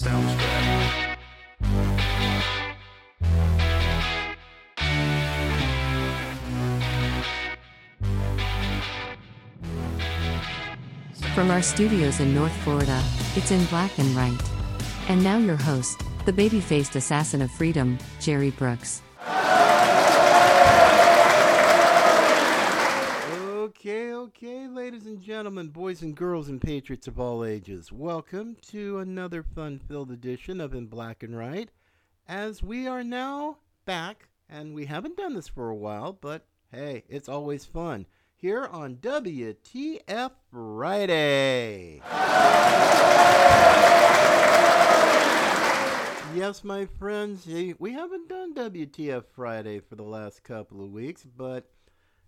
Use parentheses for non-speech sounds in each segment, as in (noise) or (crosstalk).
From our studios in North Florida, it's In Black and Right. And now your host, the baby faced assassin of freedom, Jerry Brooks. Okay, okay, ladies and gentlemen, boys and girls, and patriots of all ages, welcome to another fun filled edition of In Black and Right. As we are now back, and we haven't done this for a while, but hey, it's always fun here on WTF Friday. Yes, my friends, we haven't done WTF Friday for the last couple of weeks, but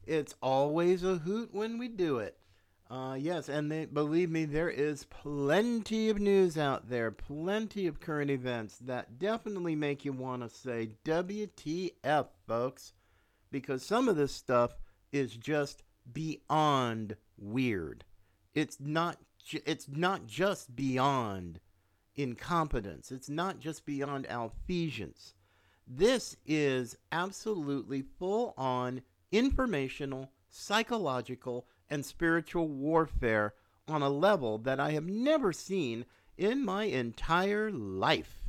it's always a hoot when we do it. Uh, yes, and they, believe me, there is plenty of news out there, plenty of current events that definitely make you want to say WTF, folks, because some of this stuff is just beyond weird. It's not. It's not just beyond incompetence. It's not just beyond alphesions. This is absolutely full on informational, psychological, and spiritual warfare on a level that I have never seen in my entire life.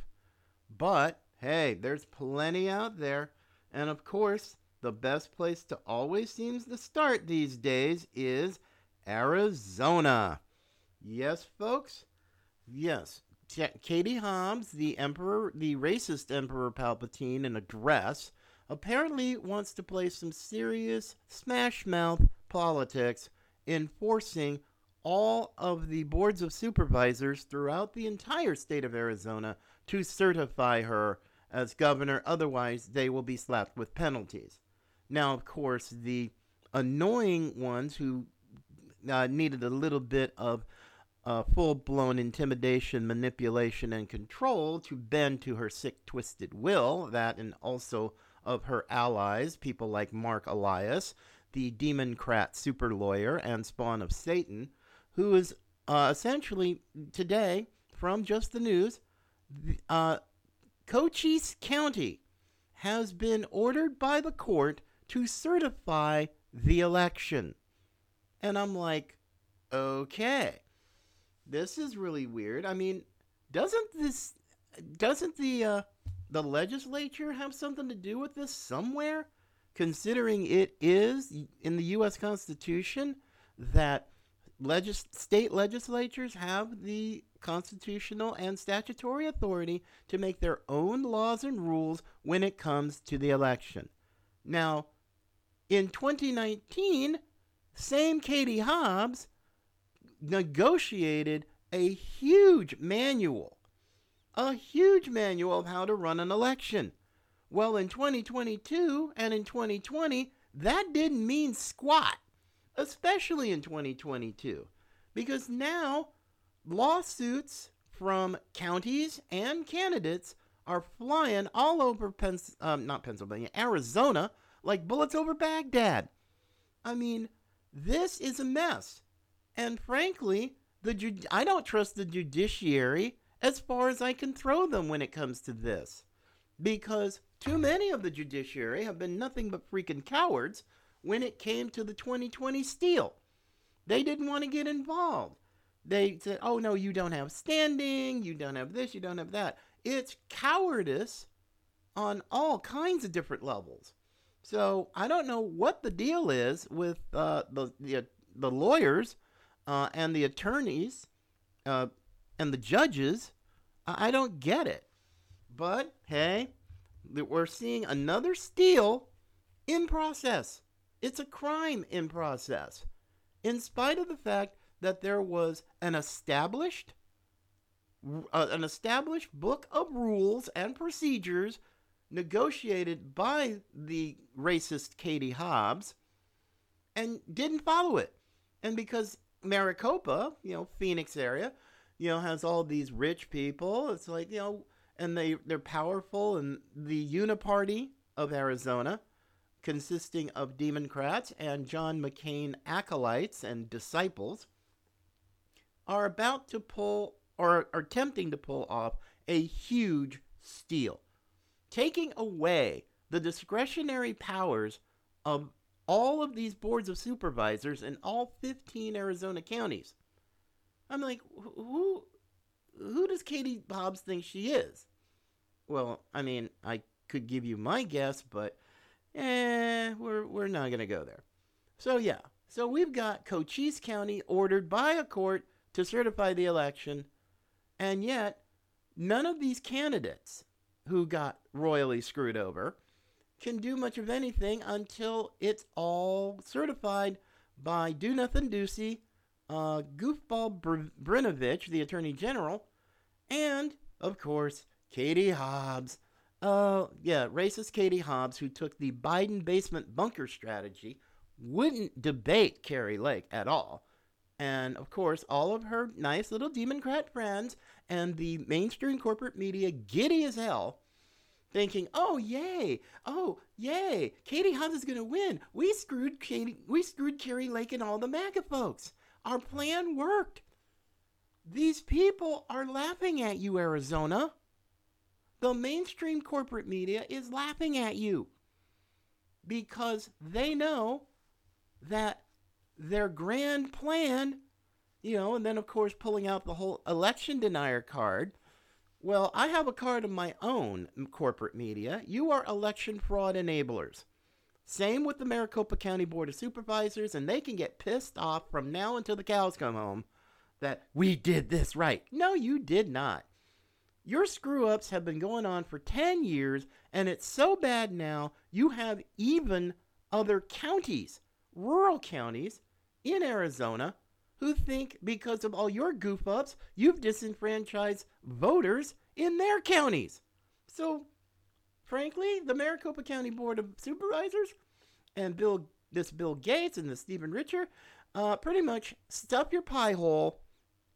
But hey, there's plenty out there. And of course, the best place to always seems to start these days is Arizona. Yes, folks? Yes. Katie Hobbs, the emperor, the racist Emperor Palpatine in a dress, apparently wants to play some serious smash mouth politics, enforcing all of the boards of supervisors throughout the entire state of Arizona to certify her as governor. Otherwise, they will be slapped with penalties. Now, of course, the annoying ones who uh, needed a little bit of uh, full blown intimidation, manipulation, and control to bend to her sick, twisted will, that and also of her allies, people like Mark Elias, the Demoncrat super lawyer and spawn of Satan, who is uh, essentially today, from just the news, uh, Cochise County has been ordered by the court to certify the election. And I'm like, okay, this is really weird. I mean, doesn't this, doesn't the, uh, the legislature have something to do with this somewhere? Considering it is in the U.S. Constitution that legis- state legislatures have the constitutional and statutory authority to make their own laws and rules when it comes to the election. Now, in 2019, same Katie Hobbs negotiated a huge manual, a huge manual of how to run an election. Well, in 2022 and in 2020, that didn't mean squat, especially in 2022, because now lawsuits from counties and candidates are flying all over Pens- um, not Pennsylvania, Arizona, like bullets over Baghdad. I mean, this is a mess. And frankly, the ju- I don't trust the judiciary as far as I can throw them when it comes to this. Because too many of the judiciary have been nothing but freaking cowards when it came to the 2020 steal. They didn't want to get involved. They said, oh no, you don't have standing, you don't have this, you don't have that. It's cowardice on all kinds of different levels. So I don't know what the deal is with uh, the, the the lawyers uh, and the attorneys uh, and the judges. I don't get it. But hey, th- we're seeing another steal in process. It's a crime in process, in spite of the fact that there was an established uh, an established book of rules and procedures negotiated by the racist Katie Hobbs and didn't follow it. And because Maricopa, you know, Phoenix area, you know, has all these rich people, it's like, you know, and they they're powerful and the Uniparty of Arizona consisting of Democrats and John McCain acolytes and disciples are about to pull or are attempting to pull off a huge steal, taking away the discretionary powers of all of these boards of supervisors in all 15 Arizona counties. I'm like, who who does Katie Hobbs think she is? Well, I mean, I could give you my guess, but eh, we're we're not gonna go there. So yeah, so we've got Cochise County ordered by a court to certify the election, and yet none of these candidates who got royally screwed over can do much of anything until it's all certified by Do Nothing Ducey, uh, Goofball Br- Brnovich, the Attorney General, and, of course, Katie Hobbs. Uh, yeah, racist Katie Hobbs, who took the Biden basement bunker strategy, wouldn't debate Kari Lake at all. And of course, all of her nice little Democrat friends and the mainstream corporate media, giddy as hell, thinking, "Oh yay! Oh yay! Katie Hobbs is gonna win. We screwed Katie. We screwed Kari Lake and all the MAGA folks. Our plan worked. These people are laughing at you, Arizona. The mainstream corporate media is laughing at you because they know that their grand plan, you know, and then of course pulling out the whole election denier card well, I have a card of my own, corporate media. You are election fraud enablers. Same with the Maricopa County Board of Supervisors, and they can get pissed off from now until the cows come home that we did this right. No, you did not. Your screw ups have been going on for 10 years, and it's so bad now, you have even other counties, rural counties in Arizona, who think because of all your goof ups, you've disenfranchised voters in their counties. So, frankly, the Maricopa County Board of Supervisors and Bill, this Bill Gates and the Stephen Richer, uh, pretty much stuff your pie hole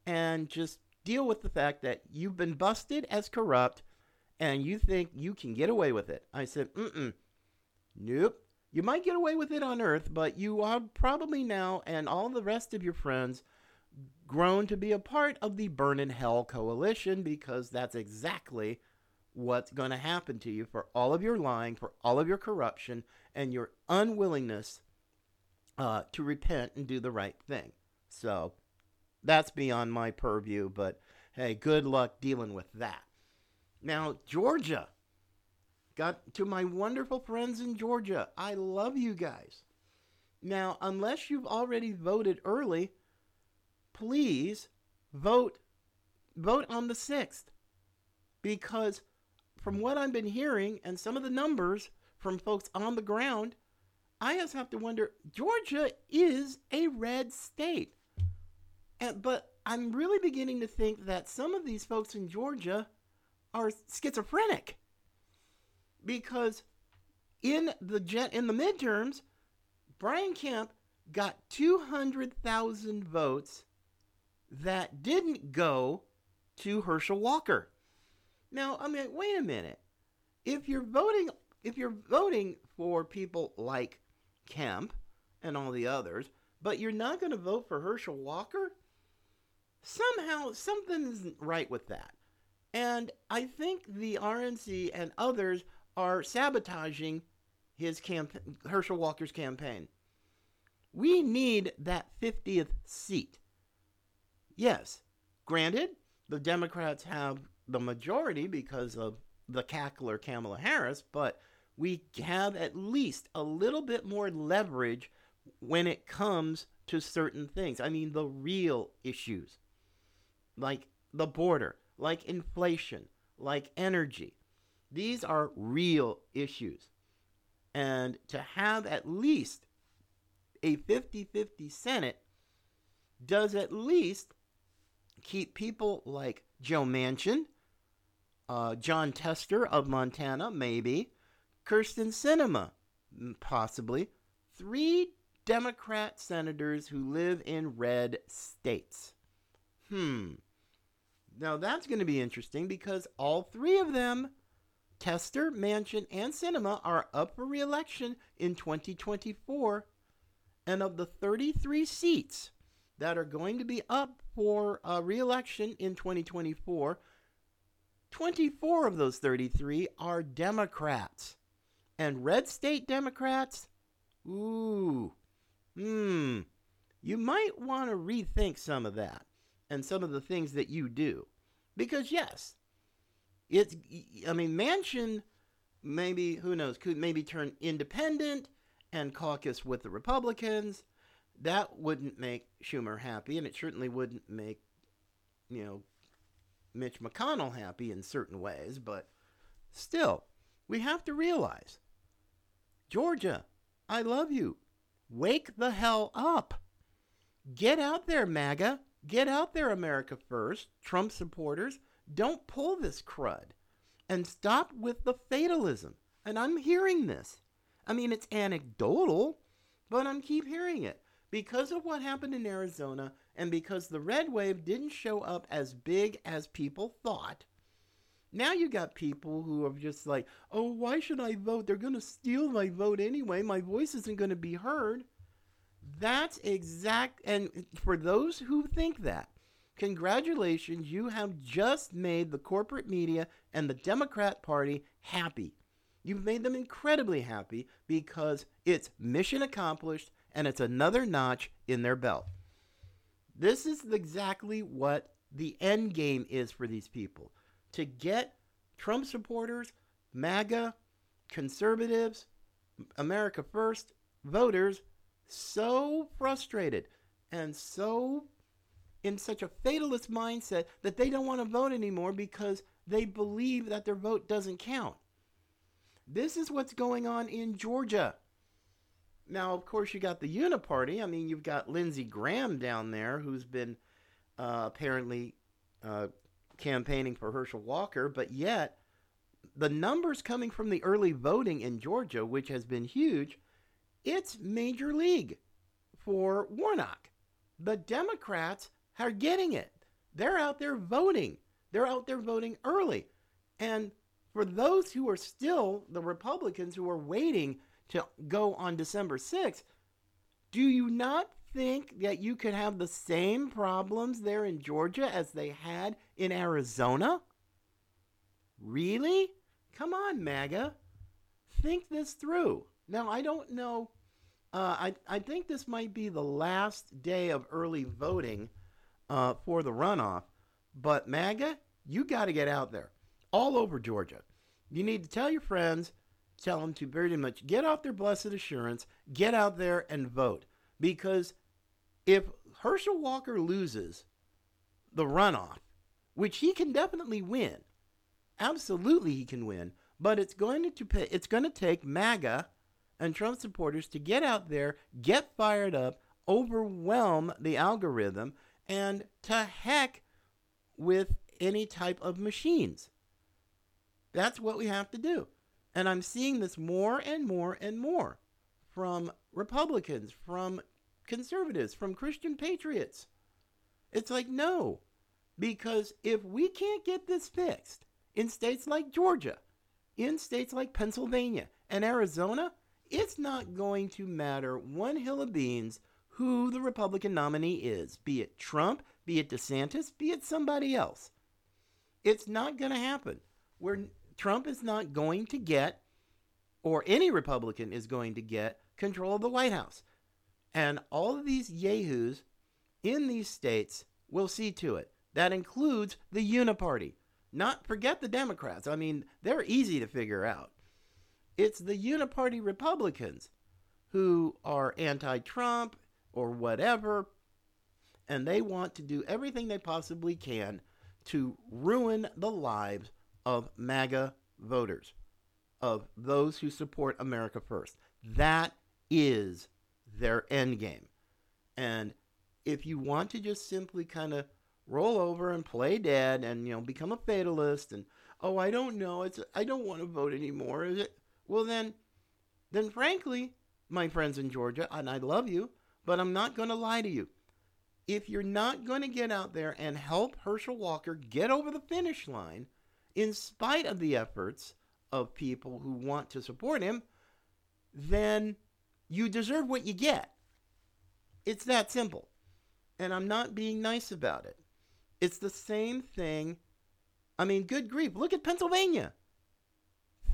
and just deal with the fact that you've been busted as corrupt and you think you can get away with it. I said, mm mm. Nope. You might get away with it on Earth, but you are probably now, and all the rest of your friends, grown to be a part of the Burn in Hell coalition because that's exactly what's going to happen to you for all of your lying, for all of your corruption, and your unwillingness uh, to repent and do the right thing. So that's beyond my purview, but hey, good luck dealing with that. Now, Georgia. Got to my wonderful friends in Georgia. I love you guys. Now, unless you've already voted early, please vote vote on the 6th. Because from what I've been hearing and some of the numbers from folks on the ground, I just have to wonder Georgia is a red state. And, but I'm really beginning to think that some of these folks in Georgia are schizophrenic because in the jet in the midterms, Brian Kemp got 200,000 votes that didn't go to Herschel Walker. Now, I mean, wait a minute. If you're voting if you're voting for people like Kemp and all the others, but you're not going to vote for Herschel Walker, somehow something isn't right with that. And I think the RNC and others are sabotaging his camp- Herschel Walker's campaign. We need that 50th seat. Yes, granted, the Democrats have the majority because of the cackler Kamala Harris, but we have at least a little bit more leverage when it comes to certain things. I mean, the real issues, like the border, like inflation, like energy, these are real issues. And to have at least a 50 50 Senate does at least keep people like Joe Manchin, uh, Jon Tester of Montana, maybe, Kyrsten Sinema, possibly, three Democrat senators who live in red states. Hmm. Now that's going to be interesting because all three of them Tester, Manchin, and Sinema, are up for re-election in 2024, and of the 33 seats that are going to be up for uh, reelection in 2024, 24 of those 33 are Democrats. And red state Democrats, ooh, hmm, you might want to rethink some of that and some of the things that you do. Because, yes, it's, I mean, Manchin maybe, who knows, could maybe turn independent and caucus with the Republicans. That wouldn't make Schumer happy, and it certainly wouldn't make, you know, Mitch McConnell happy in certain ways, but still, we have to realize Georgia, I love you. Wake the hell up. Get out there, MAGA. Get out there, America First, Trump supporters. Don't pull this crud. And stop with the fatalism. And I'm hearing this. I mean, it's anecdotal, but I'm keep hearing it. Because of what happened in Arizona and because the red wave didn't show up as big as people thought, now you got people who are just like, oh, why should I vote? They're going to steal my vote anyway. My voice isn't going to be heard. That's exact. And for those who think that, congratulations, you have just made the corporate media and the Democrat Party happy. You've made them incredibly happy because it's mission accomplished and it's another notch in their belt. This is exactly what the end game is for these people to get Trump supporters, MAGA, conservatives, America First voters so frustrated and so in such a fatalist mindset that they don't want to vote anymore because they believe that their vote doesn't count. This is what's going on in Georgia. Now, of course, you got the Uniparty. I mean, you've got Lindsey Graham down there who's been uh, apparently uh, campaigning for Herschel Walker, but yet the numbers coming from the early voting in Georgia, which has been huge, it's major league for Warnock. The Democrats are getting it. They're out there voting. They're out there voting early. And for those who are still the Republicans who are waiting to go on December 6th, do you not think that you could have the same problems there in Georgia as they had in Arizona? Really? Come on, MAGA. Think this through. Now, I don't know. Uh, I, I think this might be the last day of early voting uh, for the runoff. But MAGA, you got to get out there all over Georgia. You need to tell your friends, tell them to very much get off their blessed assurance, get out there and vote. Because if Herschel Walker loses the runoff, which he can definitely win, absolutely he can win, but it's going to pay, it's going to take MAGA and Trump supporters to get out there, get fired up, overwhelm the algorithm, and to heck with any type of machines. That's what we have to do. And I'm seeing this more and more and more from Republicans, from conservatives, from Christian patriots. It's like, no, because if we can't get this fixed in states like Georgia, in states like Pennsylvania and Arizona, it's not going to matter one hill of beans who the Republican nominee is, be it Trump, be it DeSantis, be it somebody else. It's not going to happen. Where Trump is not going to get, or any Republican is going to get, control of the White House. And all of these yahoos in these states will see to it. That includes the Uniparty. Not forget the Democrats. I mean, they're easy to figure out. It's the Uniparty Republicans who are anti Trump or whatever, and they want to do everything they possibly can to ruin the lives of MAGA voters, of those who support America First. That is their end game. And if you want to just simply kind of roll over and play dead and you know become a fatalist and oh I don't know it's I don't want to vote anymore is it well, then, then frankly, my friends in Georgia, and I love you, but I'm not going to lie to you. If you're not going to get out there and help Herschel Walker get over the finish line, in spite of the efforts of people who want to support him, then you deserve what you get. It's that simple. And I'm not being nice about it. It's the same thing. I mean, good grief. Look at Pennsylvania.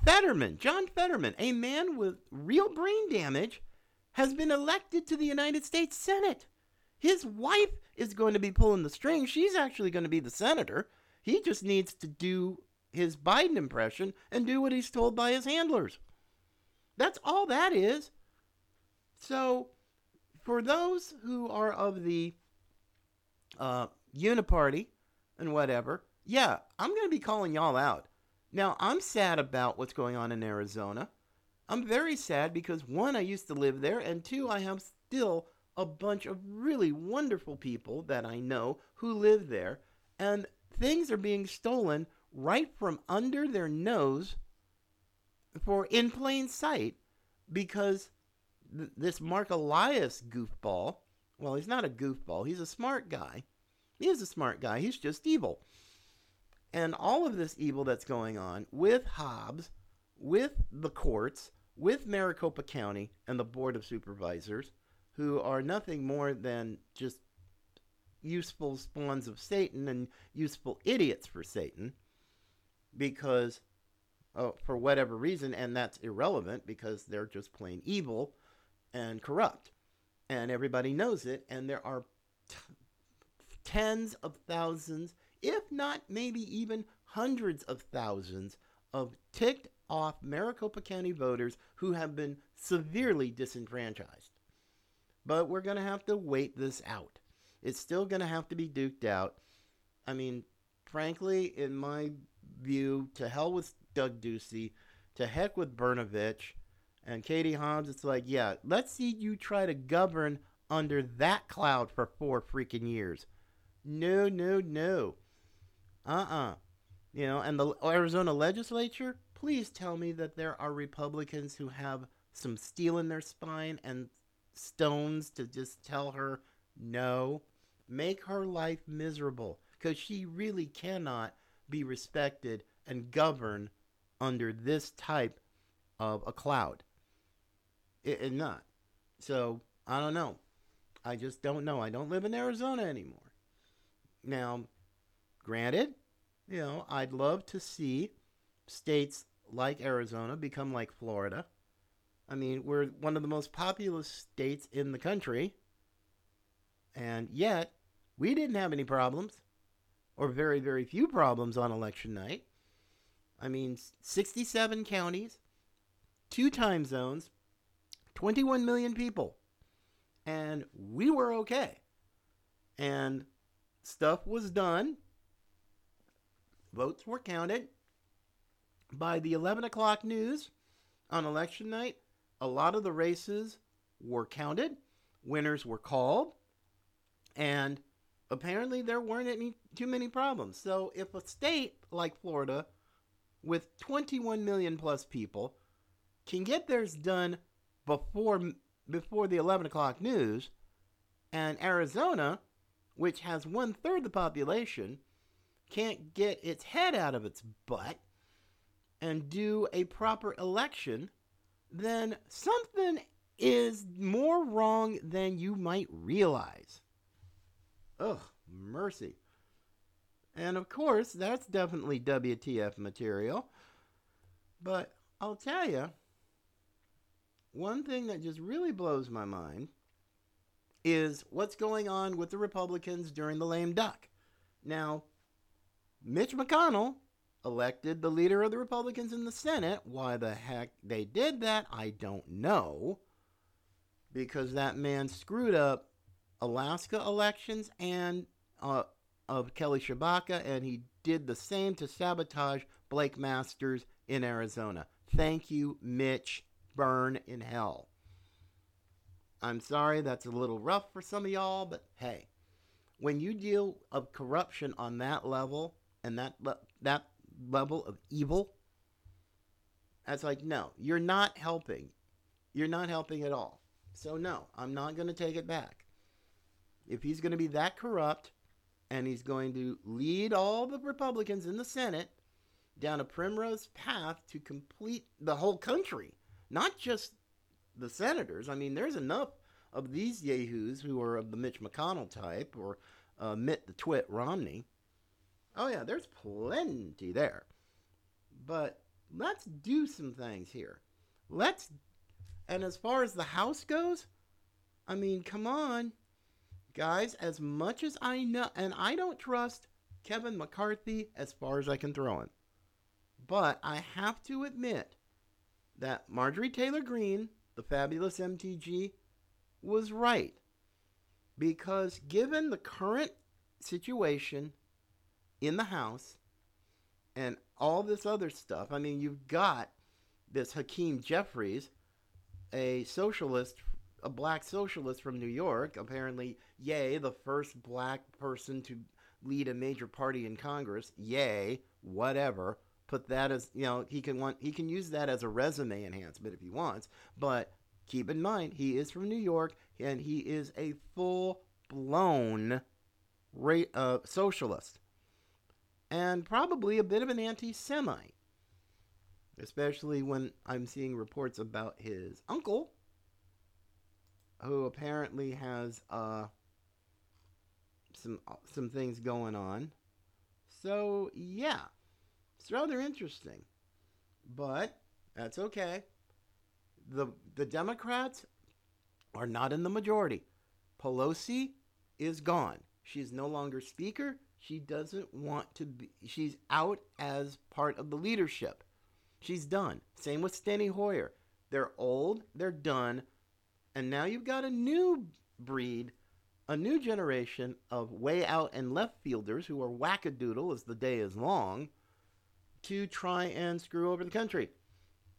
Fetterman, John Fetterman, a man with real brain damage, has been elected to the United States Senate. His wife is going to be pulling the strings. She's actually going to be the senator. He just needs to do his Biden impression and do what he's told by his handlers. That's all that is. So, for those who are of the uh, uniparty and whatever, yeah, I'm going to be calling y'all out. Now, I'm sad about what's going on in Arizona. I'm very sad because one, I used to live there, and two, I have still a bunch of really wonderful people that I know who live there, and things are being stolen right from under their nose for in plain sight because th- this Mark Elias goofball, well, he's not a goofball, he's a smart guy. He is a smart guy, he's just evil. And all of this evil that's going on with Hobbs, with the courts, with Maricopa County and the Board of Supervisors, who are nothing more than just useful spawns of Satan and useful idiots for Satan because oh, for whatever reason, and that's irrelevant because they're just plain evil and corrupt. And everybody knows it, and there are t- tens of thousands, if not maybe even hundreds of thousands, of ticked off Maricopa County voters who have been severely disenfranchised. But we're going to have to wait this out. It's still going to have to be duked out. I mean, frankly, in my view, to hell with Doug Ducey, to heck with Brnovich and Katie Hobbs. It's like, yeah, let's see you try to govern under that cloud for four freaking years. No, no, no. Uh uh-uh. uh You know, and the Arizona legislature, please tell me that there are Republicans who have some steel in their spine and stones to just tell her no. Make her life miserable because she really cannot be respected and govern under this type of a cloud. It, it not. So I don't know. I just don't know. I don't live in Arizona anymore. Now, granted, you know, I'd love to see states like Arizona become like Florida. I mean, we're one of the most populous states in the country. And yet, we didn't have any problems, or very, very few problems on election night. I mean, 67 counties, two time zones, 21 million people. And we were okay. And stuff was done. Votes were counted. By the 11 o'clock news on election night, a lot of the races were counted, winners were called, and apparently there weren't any too many problems. So if a state like Florida with 21 million plus people can get theirs done before before the 11 o'clock news, and Arizona, which has one third the population, can't get its head out of its butt and do a proper election, then something is more wrong than you might realize. Ugh, mercy. And of course, that's definitely WTF material. But I'll tell you, one thing that just really blows my mind is what's going on with the Republicans during the lame duck. Now, Mitch McConnell elected the leader of the Republicans in the Senate. Why the heck they did that, I don't know. Because that man screwed up Alaska elections and uh, of Kelly Tshibaka, and he did the same to sabotage Blake Masters in Arizona. Thank you, Mitch. Burn in hell. I'm sorry that's a little rough for some of y'all, but hey, when you deal of corruption on that level and that le- that level of evil, that's like no, you're not helping. You're not helping at all. So no, I'm not going to take it back. If he's going to be that corrupt, and he's going to lead all the Republicans in the Senate down a primrose path to complete the whole country, not just the senators. I mean, there's enough of these yahoos who are of the Mitch McConnell type or uh, Mitt the Twit Romney. Oh, yeah, there's plenty there. But let's do some things here. Let's, and as far as the House goes, I mean, come on, guys, as much as I know, and I don't trust Kevin McCarthy as far as I can throw him. But I have to admit that Marjorie Taylor Greene, the fabulous MTG, was right. Because given the current situation in the House and all this other stuff, I mean, you've got this Hakeem Jeffries, a socialist, a black socialist from New York, apparently, yay, the first black person to lead a major party in Congress, yay, whatever. Put that as you know, he can want he can use that as a resume enhancement if he wants, but keep in mind he is from New York and he is a full blown ra- uh, socialist and probably a bit of an anti-Semite, especially when I'm seeing reports about his uncle, who apparently has uh, some some things going on. So yeah, it's rather interesting, but that's okay. the The Democrats are not in the majority. Pelosi is gone. She is no longer speaker. She doesn't want to be. She's out as part of the leadership. She's done. Same with Steny Hoyer. They're old. They're done. And now you've got a new breed a new generation of way out and left fielders who are wackadoodle as the day is long to try and screw over the country.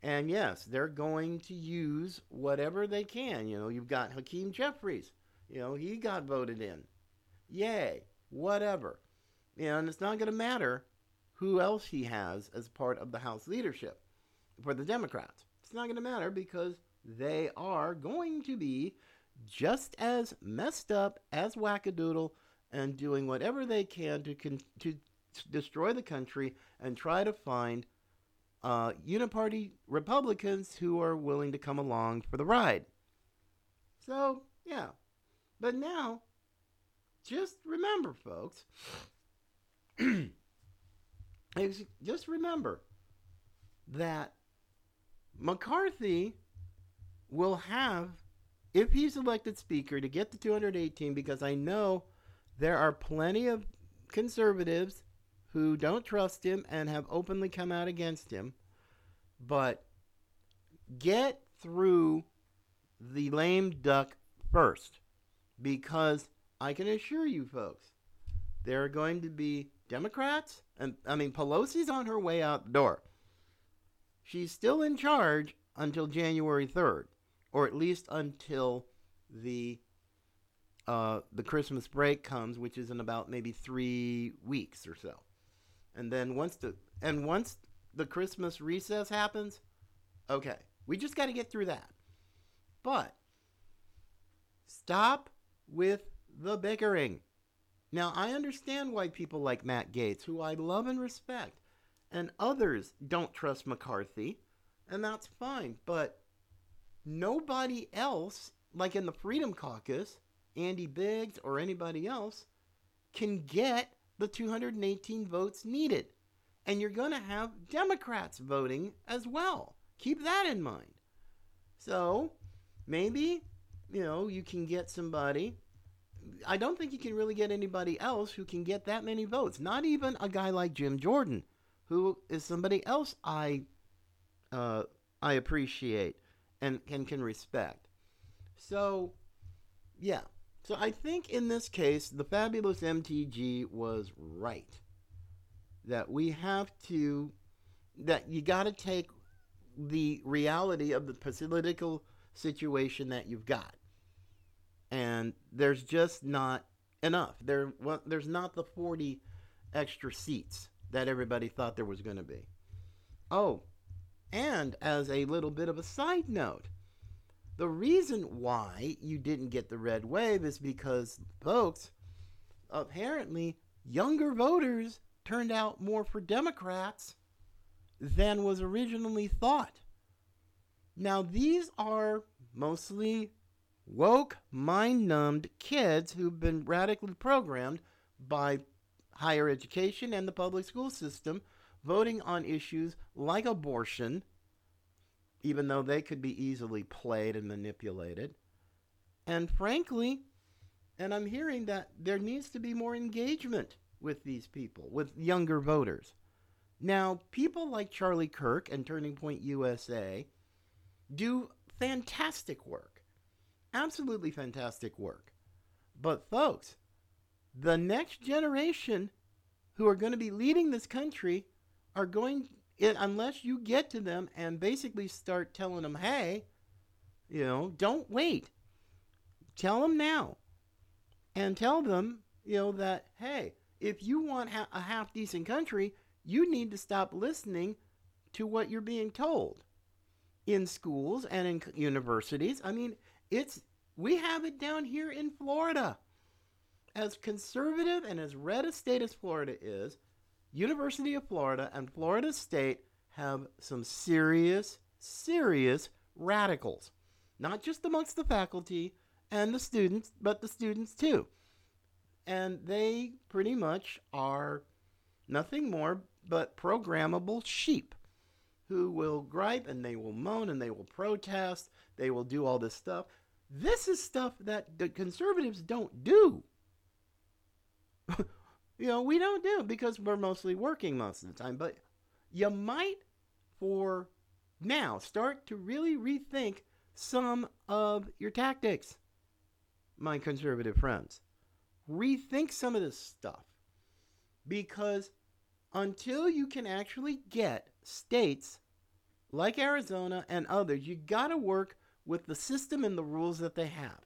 And yes, they're going to use whatever they can. You know, you've got Hakeem Jeffries. You know, he got voted in. Yay, whatever. And it's not going to matter who else he has as part of the House leadership for the Democrats. It's not going to matter because they are going to be just as messed up as wackadoodle and doing whatever they can to con- to destroy the country and try to find uh, uniparty Republicans who are willing to come along for the ride. So yeah, but now, just remember, folks. (clears throat) just remember that McCarthy will have if he's elected speaker to get to 218 because I know there are plenty of conservatives who don't trust him and have openly come out against him. But get through the lame duck first because I can assure you folks there are going to be Democrats and I mean Pelosi's on her way out the door. She's still in charge until January 3rd or at least until the uh, the Christmas break comes, which is in about maybe three weeks or so. And then once the and once the Christmas recess happens, okay, we just got to get through that. But stop with the bickering. Now, I understand why people like Matt Gaetz, who I love and respect, and others don't trust McCarthy, and that's fine. But nobody else, like in the Freedom Caucus, Andy Biggs or anybody else, can get the 218 votes needed. And you're going to have Democrats voting as well. Keep that in mind. So maybe, you know, you can get somebody. I don't think you can really get anybody else who can get that many votes. Not even a guy like Jim Jordan, who is somebody else I uh, I appreciate and, and can respect. So, yeah. So I think in this case, the fabulous MTG was right. That we have to, that you got to take the reality of the political situation that you've got. And there's just not enough. There, well, there's not the 40 extra seats that everybody thought there was going to be. Oh, and as a little bit of a side note, the reason why you didn't get the red wave is because, folks, apparently younger voters turned out more for Democrats than was originally thought. Now, these are mostly woke, mind numbed kids who've been radically programmed by higher education and the public school system voting on issues like abortion, even though they could be easily played and manipulated. And frankly, and I'm hearing that there needs to be more engagement with these people, with younger voters. Now, people like Charlie Kirk and Turning Point USA do fantastic work. Absolutely fantastic work. But, folks, the next generation who are going to be leading this country are going, eh, unless you get to them and basically start telling them, hey, you know, don't wait. Tell them now. And tell them, you know, that, hey, if you want ha- a half decent country, you need to stop listening to what you're being told in schools and in universities. I mean, it's we have it down here in Florida. As conservative and as red a state as Florida is, University of Florida and Florida State have some serious, serious radicals. Not just amongst the faculty and the students, but the students too. And they pretty much are nothing more but programmable sheep who will gripe and they will moan and they will protest. They will do all this stuff. This is stuff that the conservatives don't do. (laughs) you know, we don't do because we're mostly working most of the time. But you might, for now, start to really rethink some of your tactics, my conservative friends. Rethink some of this stuff because until you can actually get states like Arizona and others, you got to work with the system and the rules that they have.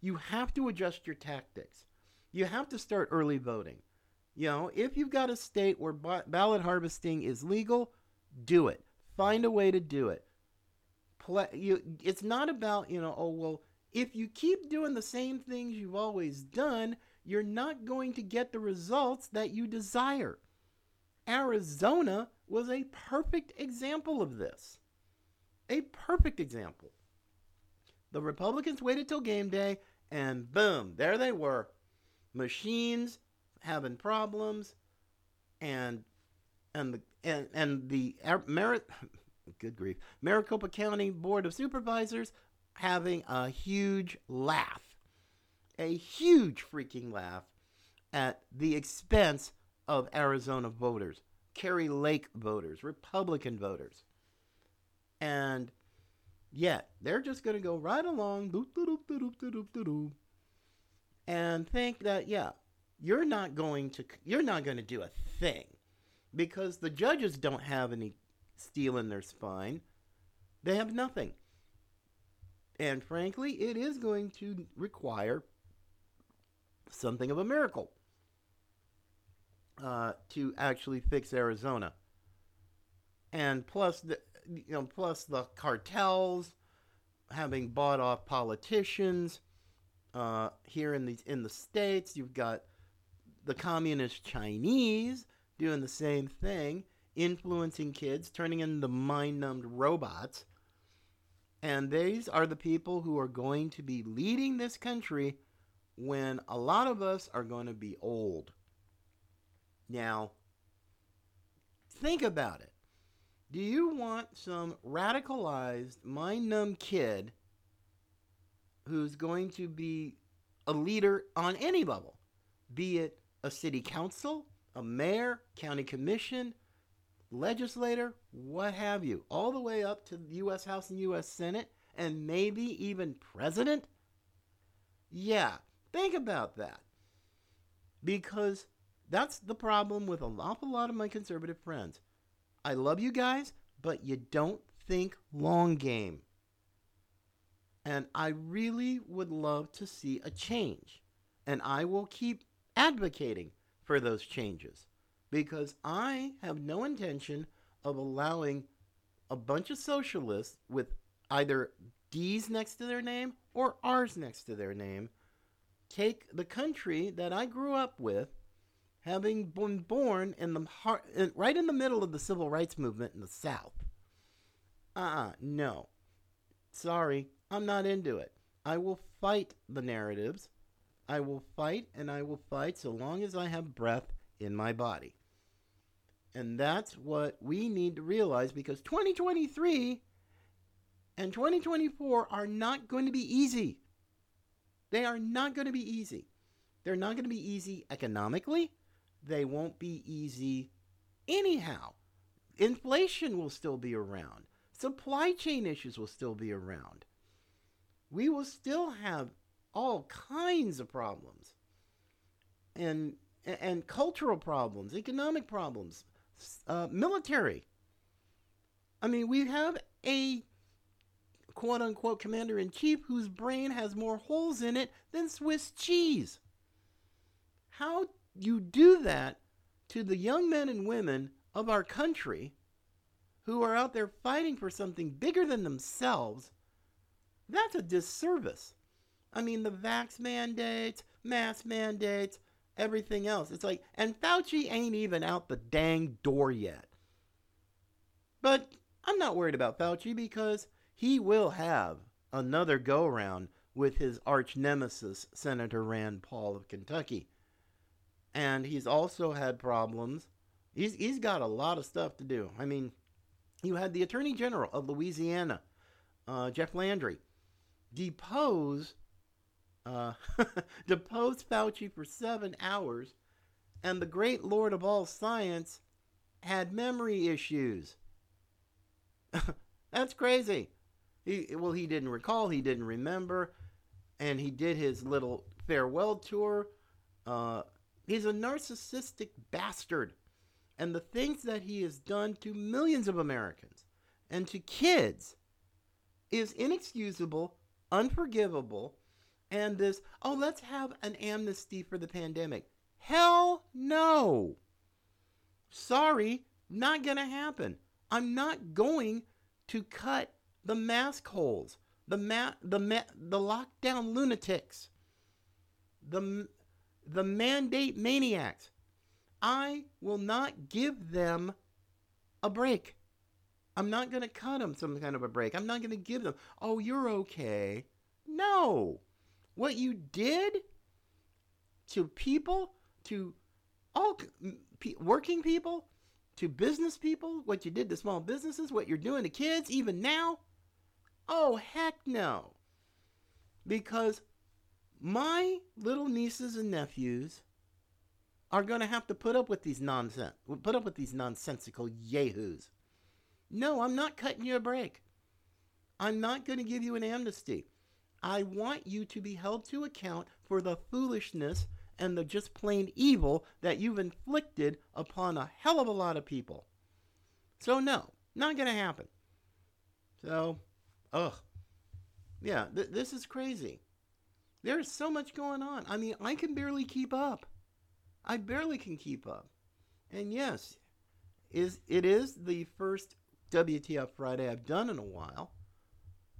You have to adjust your tactics. You have to start early voting. You know, if you've got a state where ballot harvesting is legal, do it. Find a way to do it. Play, you, it's not about, you know, oh, well, if you keep doing the same things you've always done, you're not going to get the results that you desire. Arizona was a perfect example of this. A perfect example. The Republicans waited till game day, and boom, there they were. Machines having problems, and and the and, and the merit (laughs) good grief Maricopa County Board of Supervisors having a huge laugh, a huge freaking laugh at the expense of Arizona voters, Kari Lake voters, Republican voters. And yet, they're just going to go right along and think that, yeah, you're not going to you're not going to do a thing because the judges don't have any steel in their spine. They have nothing. And frankly, it is going to require something of a miracle uh, to actually fix Arizona. And plus the you know plus the cartels having bought off politicians uh, here in the in the states. You've got the communist Chinese doing the same thing, influencing kids, turning into mind numbed robots. And these are the people who are going to be leading this country when a lot of us are going to be old. Now, think about it. Do you want some radicalized, mind numb kid who's going to be a leader on any level, be it a city council, a mayor, county commission, legislator, what have you, all the way up to the U.S. House and U.S. Senate, and maybe even president? Yeah, think about that. Because that's the problem with an awful lot of my conservative friends. I love you guys, but you don't think long game. And I really would love to see a change. And I will keep advocating for those changes because I have no intention of allowing a bunch of socialists with either D's next to their name or R's next to their name take the country that I grew up with having been born in the heart, right in the middle of the civil rights movement in the South. Uh uh no. Sorry, I'm not into it. I will fight the narratives. I will fight and I will fight so long as I have breath in my body. And that's what we need to realize because 2023 and 2024 are not going to be easy. They are not going to be easy. They're not going to be easy economically. They won't be easy anyhow. Inflation will still be around. Supply chain issues will still be around. We will still have all kinds of problems. And and cultural problems, economic problems, uh, military. I mean, we have a quote unquote commander in chief whose brain has more holes in it than Swiss cheese. How you do that to the young men and women of our country who are out there fighting for something bigger than themselves, that's a disservice. I mean, the vax mandates, mask mandates, everything else. It's like, and Fauci ain't even out the dang door yet. But I'm not worried about Fauci because he will have another go round with his arch nemesis, Senator Rand Paul of Kentucky. And he's also had problems. He's, he's got a lot of stuff to do. I mean, you had the Attorney General of Louisiana, uh, Jeff Landry, depose uh, (laughs) deposed Fauci for seven hours, and the great Lord of all science had memory issues. (laughs) That's crazy. He, well, he didn't recall, he didn't remember, and he did his little farewell tour. Uh, he's a narcissistic bastard. And the things that he has done to millions of Americans and to kids is inexcusable, unforgivable, and this, oh, let's have an amnesty for the pandemic. Hell no. Sorry, not going to happen. I'm not going to cut the mask holes, the ma- the ma- the lockdown lunatics, the the mandate maniacs. I will not give them a break. I'm not going to cut them some kind of a break. I'm not going to give them, "Oh, you're okay." No. What you did to people, to all working people, to business people, what you did to small businesses, what you're doing to kids, even now? Oh, heck no. Because my little nieces and nephews are going to have to put up with these nonsense, put up with these nonsensical yahoos. No, I'm not cutting you a break. I'm not going to give you an amnesty. I want you to be held to account for the foolishness and the just plain evil that you've inflicted upon a hell of a lot of people. So, no, not going to happen. So, ugh. Yeah, th- this is crazy. There's so much going on. I mean, I can barely keep up. I barely can keep up. And yes, is it is the first WTF Friday I've done in a while,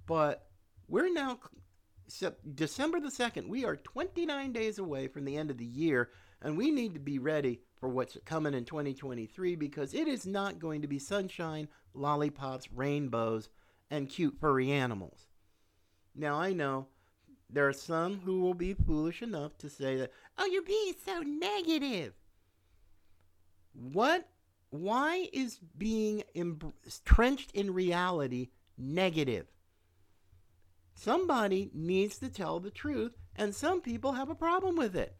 but we're now December the 2nd, we are 29 days away from the end of the year, and we need to be ready for what's coming in 2023 because it is not going to be sunshine, lollipops, rainbows, and cute furry animals. Now, I know there are some who will be foolish enough to say that, oh, you're being so negative. What? Why is being entrenched in reality negative? Somebody needs to tell the truth, and some people have a problem with it.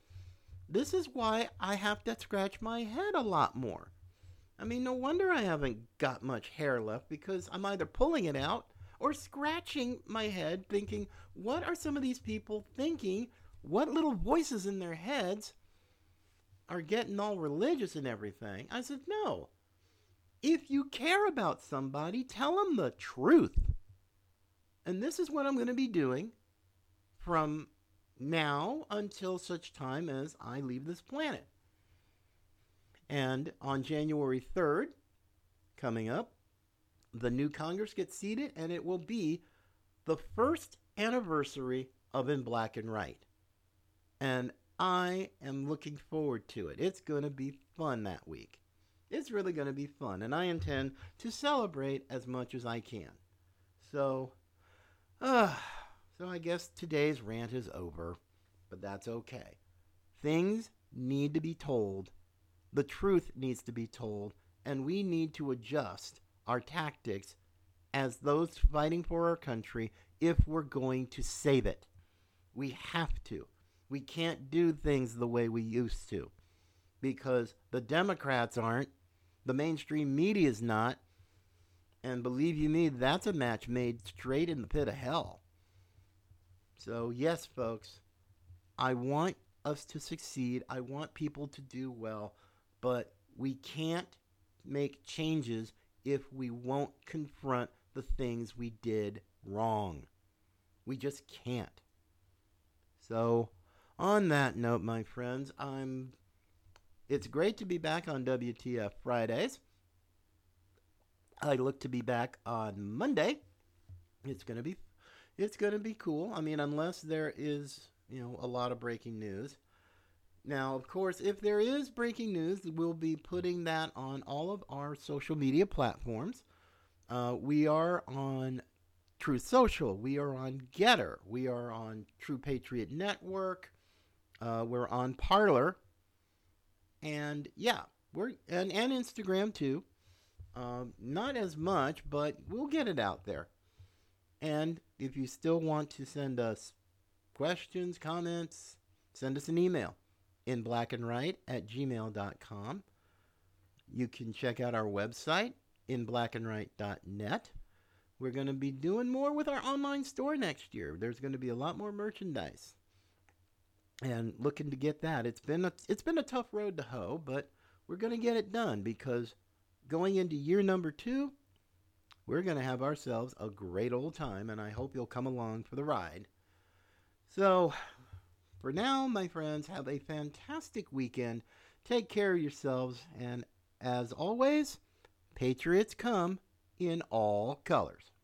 This is why I have to scratch my head a lot more. I mean, no wonder I haven't got much hair left because I'm either pulling it out or scratching my head thinking, what are some of these people thinking? What little voices in their heads are getting all religious and everything? I said, no. If you care about somebody, tell them the truth. And this is what I'm going to be doing from now until such time as I leave this planet. And on January 3rd, coming up, the new Congress gets seated, and it will be the first anniversary of In Black and Right. And I am looking forward to it. It's going to be fun that week. It's really going to be fun, and I intend to celebrate as much as I can. So, uh, So I guess today's rant is over, but that's okay. Things need to be told, the truth needs to be told, and we need to adjust our tactics as those fighting for our country if we're going to save it. We have to. We can't do things the way we used to because the Democrats aren't, the mainstream media is not, and believe you me, that's a match made straight in the pit of hell. So, yes, folks, I want us to succeed. I want people to do well, but we can't make changes if we won't confront the things we did wrong. We just can't. So, on that note, my friends, I'm it's great to be back on WTF Fridays. I look to be back on Monday. It's to be it's to be cool. I mean, unless there is, you know, a lot of breaking news. Now, of course, if there is breaking news, we'll be putting that on all of our social media platforms. Uh, we are on Truth Social. We are on Gettr. We are on True Patriot Network. Uh, we're on Parler. And yeah, we're and, and Instagram too. Um, not as much, but we'll get it out there. And if you still want to send us questions, comments, send us an email in black and at gmail.com. You can check out our website in blackandright.net. We're going to be doing more with our online store next year. There's going to be a lot more merchandise. And looking to get that. It's been a, it's been a tough road to hoe, but we're going to get it done because going into year number 2, we're going to have ourselves a great old time and I hope you'll come along for the ride. So, for now, my friends, have a fantastic weekend. Take care of yourselves and as always, Patriots come in all colors.